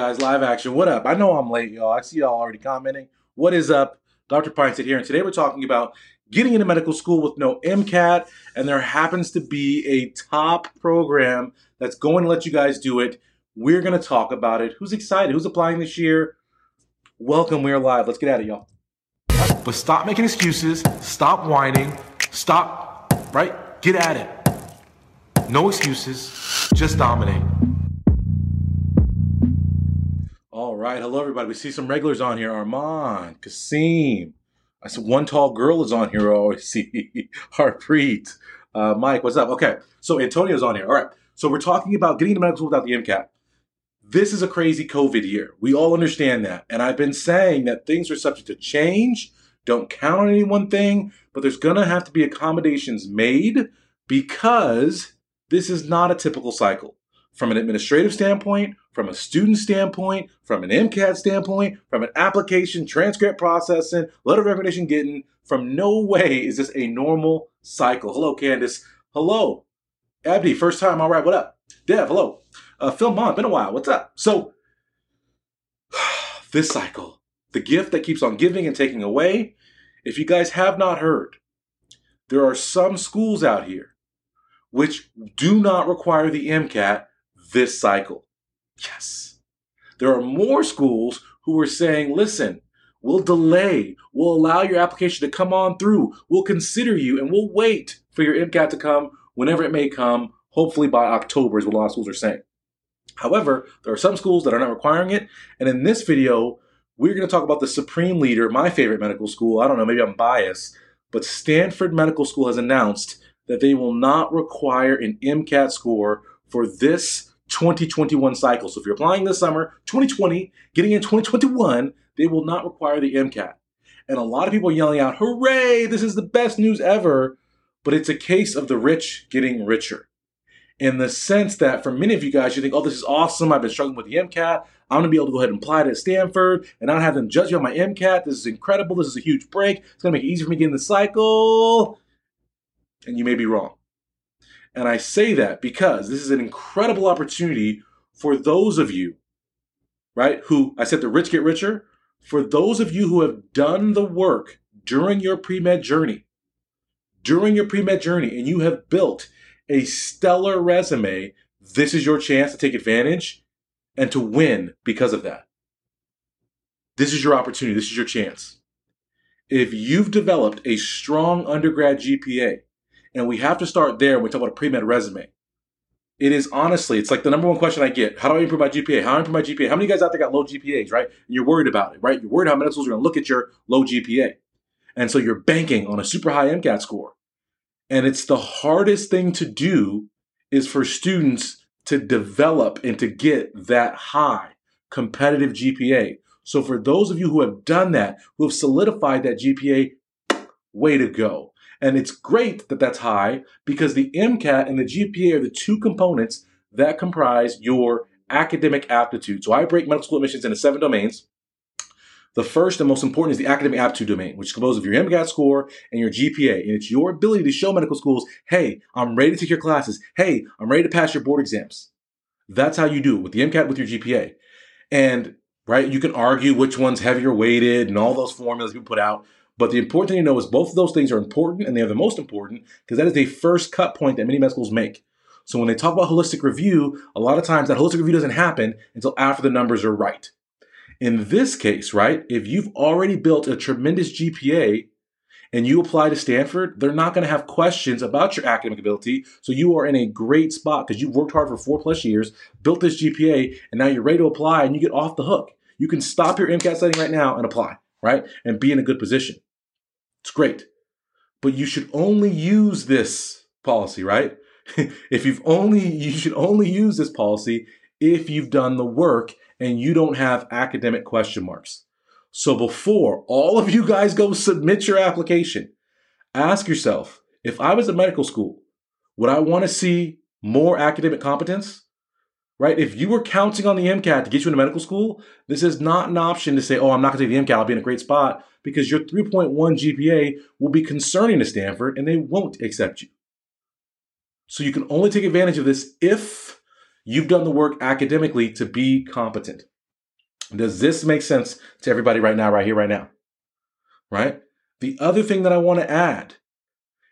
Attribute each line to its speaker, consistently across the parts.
Speaker 1: Guys, live action. What up? I know I'm late, y'all. I see y'all already commenting. What is up? Dr. Pinestead here, and today we're talking about getting into medical school with no MCAT, and there happens to be a top program that's going to let you guys do it. We're going to talk about it. Who's excited? Who's applying this year? Welcome. We're live. Let's get at it, y'all. But stop making excuses. Stop whining. Stop, right? Get at it. No excuses. Just dominate. Right. Hello, everybody. We see some regulars on here. Armand, Kasim. I said one tall girl is on here. I always see Harpreet. Uh, Mike, what's up? Okay. So Antonio's on here. All right. So we're talking about getting into medical school without the MCAT. This is a crazy COVID year. We all understand that. And I've been saying that things are subject to change. Don't count on any one thing, but there's going to have to be accommodations made because this is not a typical cycle. From an administrative standpoint, from a student standpoint, from an MCAT standpoint, from an application, transcript processing, letter of recommendation getting, from no way is this a normal cycle. Hello, Candace. Hello. Abdi, first time. All right, what up? Dev, hello. Uh, Phil Mon, been a while. What's up? So, this cycle, the gift that keeps on giving and taking away. If you guys have not heard, there are some schools out here which do not require the MCAT this cycle. Yes. There are more schools who are saying, listen, we'll delay, we'll allow your application to come on through, we'll consider you, and we'll wait for your MCAT to come whenever it may come, hopefully by October, is what a lot of schools are saying. However, there are some schools that are not requiring it. And in this video, we're going to talk about the supreme leader, my favorite medical school. I don't know, maybe I'm biased, but Stanford Medical School has announced that they will not require an MCAT score for this 2021 cycle. So if you're applying this summer, 2020, getting in 2021, they will not require the MCAT. And a lot of people are yelling out, hooray, this is the best news ever. But it's a case of the rich getting richer. In the sense that for many of you guys, you think, oh, this is awesome. I've been struggling with the MCAT. I'm going to be able to go ahead and apply at Stanford and not have them judge me on my MCAT. This is incredible. This is a huge break. It's going to make it easier for me to get in the cycle. And you may be wrong. And I say that because this is an incredible opportunity for those of you, right, who I said the rich get richer. For those of you who have done the work during your pre med journey, during your pre med journey, and you have built a stellar resume, this is your chance to take advantage and to win because of that. This is your opportunity. This is your chance. If you've developed a strong undergrad GPA, and we have to start there when we talk about a pre-med resume. It is honestly, it's like the number one question I get. How do I improve my GPA? How do I improve my GPA? How many guys out there got low GPAs, right? And you're worried about it, right? You're worried how medical schools are going to look at your low GPA. And so you're banking on a super high MCAT score. And it's the hardest thing to do is for students to develop and to get that high competitive GPA. So for those of you who have done that, who have solidified that GPA, way to go. And it's great that that's high because the MCAT and the GPA are the two components that comprise your academic aptitude. So I break medical school admissions into seven domains. The first and most important is the academic aptitude domain, which is composed of your MCAT score and your GPA. And it's your ability to show medical schools, hey, I'm ready to take your classes. Hey, I'm ready to pass your board exams. That's how you do it with the MCAT with your GPA. And right, you can argue which one's heavier weighted and all those formulas you put out. But the important thing to know is both of those things are important and they are the most important because that is the first cut point that many med schools make. So when they talk about holistic review, a lot of times that holistic review doesn't happen until after the numbers are right. In this case, right, if you've already built a tremendous GPA and you apply to Stanford, they're not going to have questions about your academic ability. So you are in a great spot because you've worked hard for four plus years, built this GPA, and now you're ready to apply and you get off the hook. You can stop your MCAT setting right now and apply, right? And be in a good position. It's great. But you should only use this policy, right? if you've only, you should only use this policy if you've done the work and you don't have academic question marks. So before all of you guys go submit your application, ask yourself, if I was at medical school, would I want to see more academic competence? Right? If you were counting on the MCAT to get you into medical school, this is not an option to say, oh, I'm not going to take the MCAT, I'll be in a great spot because your 3.1 GPA will be concerning to Stanford and they won't accept you. So you can only take advantage of this if you've done the work academically to be competent. Does this make sense to everybody right now, right here, right now? Right? The other thing that I want to add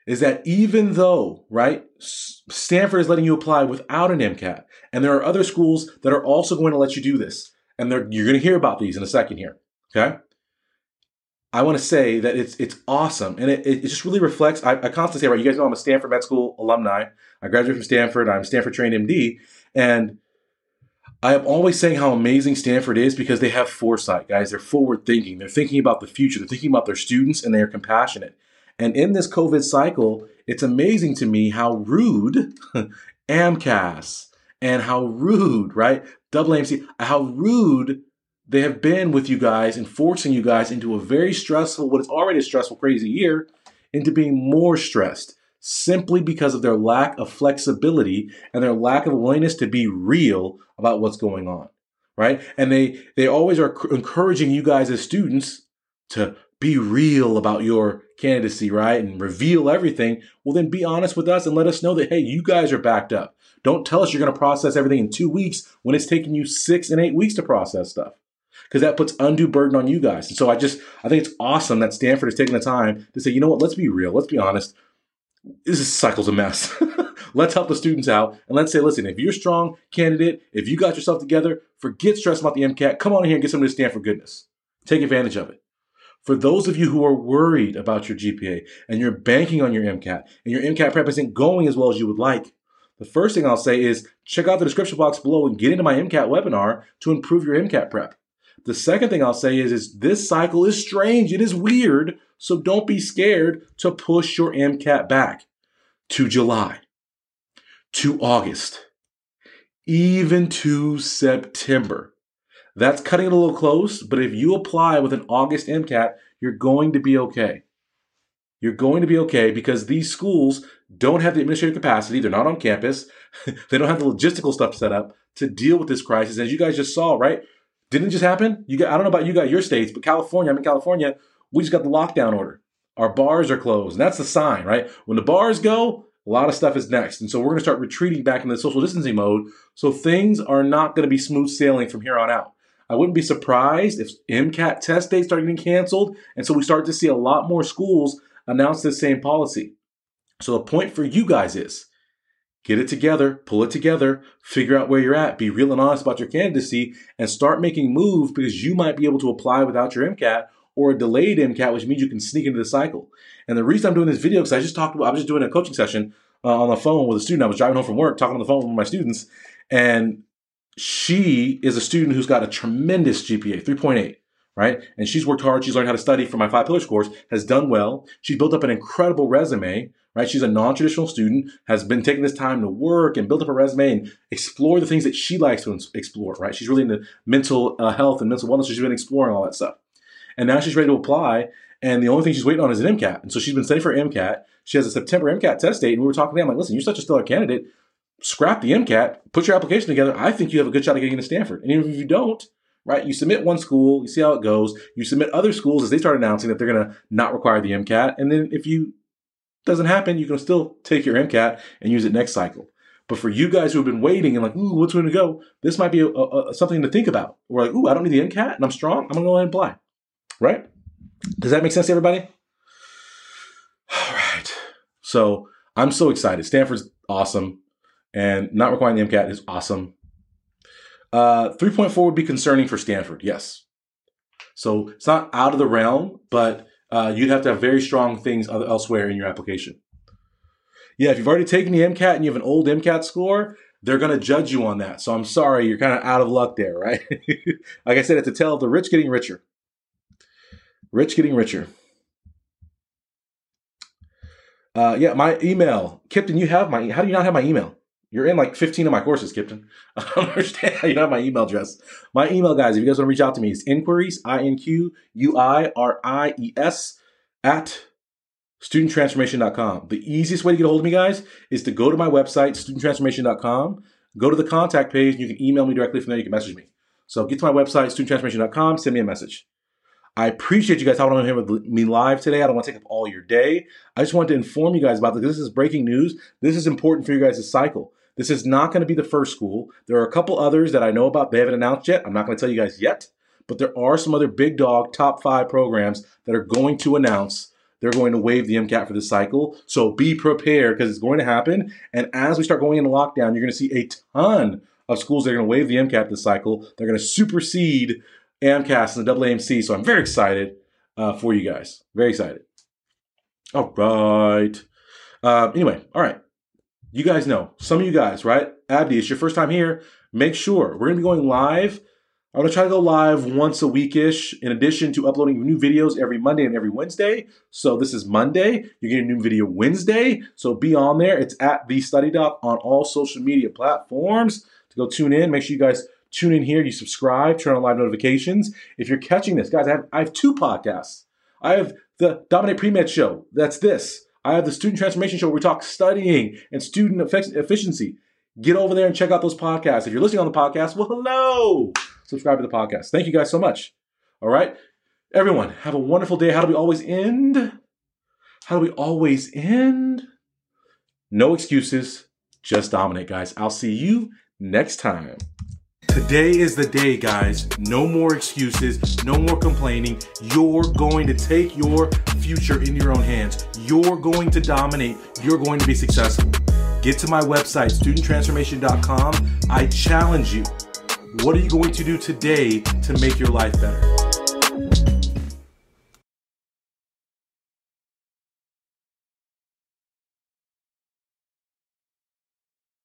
Speaker 1: is that even though, right, Stanford is letting you apply without an MCAT, and there are other schools that are also going to let you do this, and you're going to hear about these in a second here, okay? I want to say that it's it's awesome, and it, it just really reflects. I, I constantly say, right, you guys know I'm a Stanford Med School alumni. I graduated from Stanford. I'm Stanford trained MD, and I am always saying how amazing Stanford is because they have foresight, guys. They're forward thinking. They're thinking about the future. They're thinking about their students, and they are compassionate. And in this COVID cycle, it's amazing to me how rude AMCAS and how rude, right? Double AMC, how rude they have been with you guys and forcing you guys into a very stressful, what is already a stressful, crazy year, into being more stressed simply because of their lack of flexibility and their lack of willingness to be real about what's going on right and they they always are encouraging you guys as students to be real about your candidacy, right? And reveal everything. Well, then be honest with us and let us know that, hey, you guys are backed up. Don't tell us you're going to process everything in two weeks when it's taking you six and eight weeks to process stuff. Because that puts undue burden on you guys. And so I just, I think it's awesome that Stanford is taking the time to say, you know what, let's be real. Let's be honest. This cycle's a mess. let's help the students out. And let's say, listen, if you're a strong candidate, if you got yourself together, forget stressing about the MCAT. Come on in here and get some of this Stanford goodness. Take advantage of it. For those of you who are worried about your GPA and you're banking on your MCAT and your MCAT prep isn't going as well as you would like, the first thing I'll say is check out the description box below and get into my MCAT webinar to improve your MCAT prep. The second thing I'll say is, is this cycle is strange. It is weird. So don't be scared to push your MCAT back to July, to August, even to September. That's cutting it a little close, but if you apply with an August MCAT, you're going to be okay. You're going to be okay because these schools don't have the administrative capacity. They're not on campus. they don't have the logistical stuff set up to deal with this crisis. As you guys just saw, right? Didn't just happen? You got, I don't know about you got your states, but California, I'm in California, we just got the lockdown order. Our bars are closed. And that's the sign, right? When the bars go, a lot of stuff is next. And so we're going to start retreating back into the social distancing mode. So things are not going to be smooth sailing from here on out. I wouldn't be surprised if MCAT test dates start getting canceled. And so we start to see a lot more schools announce this same policy. So the point for you guys is get it together, pull it together, figure out where you're at, be real and honest about your candidacy, and start making moves because you might be able to apply without your MCAT or a delayed MCAT, which means you can sneak into the cycle. And the reason I'm doing this video, because I just talked about, I was just doing a coaching session uh, on the phone with a student. I was driving home from work, talking on the phone with my students, and she is a student who's got a tremendous GPA, 3.8, right? And she's worked hard. She's learned how to study for my five pillars course, has done well. She's built up an incredible resume, right? She's a non-traditional student, has been taking this time to work and build up a resume and explore the things that she likes to explore, right? She's really into mental uh, health and mental wellness. So she's been exploring all that stuff. And now she's ready to apply. And the only thing she's waiting on is an MCAT. And so she's been studying for MCAT. She has a September MCAT test date. And we were talking to them, like, listen, you're such a stellar candidate scrap the MCAT, put your application together. I think you have a good shot of getting into Stanford. And even if you don't, right, you submit one school, you see how it goes. You submit other schools as they start announcing that they're going to not require the MCAT. And then if you doesn't happen, you can still take your MCAT and use it next cycle. But for you guys who have been waiting and like, ooh, what's going to go? This might be a, a, a, something to think about. We're like, ooh, I don't need the MCAT and I'm strong. I'm going to go ahead and apply. Right? Does that make sense to everybody? All right. So I'm so excited. Stanford's awesome and not requiring the MCAT is awesome. Uh, 3.4 would be concerning for Stanford, yes. So it's not out of the realm, but uh, you'd have to have very strong things elsewhere in your application. Yeah, if you've already taken the MCAT and you have an old MCAT score, they're going to judge you on that. So I'm sorry, you're kind of out of luck there, right? like I said, it's a tale of the rich getting richer. Rich getting richer. Uh, yeah, my email, Kipton. You have my. How do you not have my email? You're in like 15 of my courses, Kipton. I don't understand how you have my email address. My email, guys, if you guys want to reach out to me, is inquiries, I N Q U I R I E S, at studenttransformation.com. The easiest way to get a hold of me, guys, is to go to my website, studenttransformation.com, go to the contact page, and you can email me directly from there. You can message me. So get to my website, studenttransformation.com, send me a message. I appreciate you guys hopping on here with me live today. I don't want to take up all your day. I just wanted to inform you guys about this. This is breaking news. This is important for you guys' to cycle. This is not going to be the first school. There are a couple others that I know about. They haven't announced yet. I'm not going to tell you guys yet. but there are some other big dog top five programs that are going to announce they're going to waive the MCAT for this cycle. So be prepared because it's going to happen. And as we start going into lockdown, you're going to see a ton of schools that are going to waive the MCAT this cycle. They're going to supersede AMCAS and the AAMC. So I'm very excited uh, for you guys. Very excited. All right. Uh, anyway, all right. You guys know, some of you guys, right? Abdi, it's your first time here. Make sure we're to be going live. I'm to try to go live once a weekish, in addition to uploading new videos every Monday and every Wednesday. So this is Monday. You're getting a new video Wednesday. So be on there. It's at the Study Doc on all social media platforms. To go tune in, make sure you guys tune in here. You subscribe, turn on live notifications. If you're catching this, guys, I have, I have two podcasts. I have the Dominate Pre-Med show. That's this. I have the Student Transformation show where we talk studying and student efficiency. Get over there and check out those podcasts. If you're listening on the podcast, well, hello. Subscribe to the podcast. Thank you guys so much. All right. Everyone, have a wonderful day. How do we always end? How do we always end? No excuses. Just dominate, guys. I'll see you next time. Today is the day, guys. No more excuses, no more complaining. You're going to take your future in your own hands. You're going to dominate. You're going to be successful. Get to my website, studenttransformation.com. I challenge you. What are you going to do today to make your life better?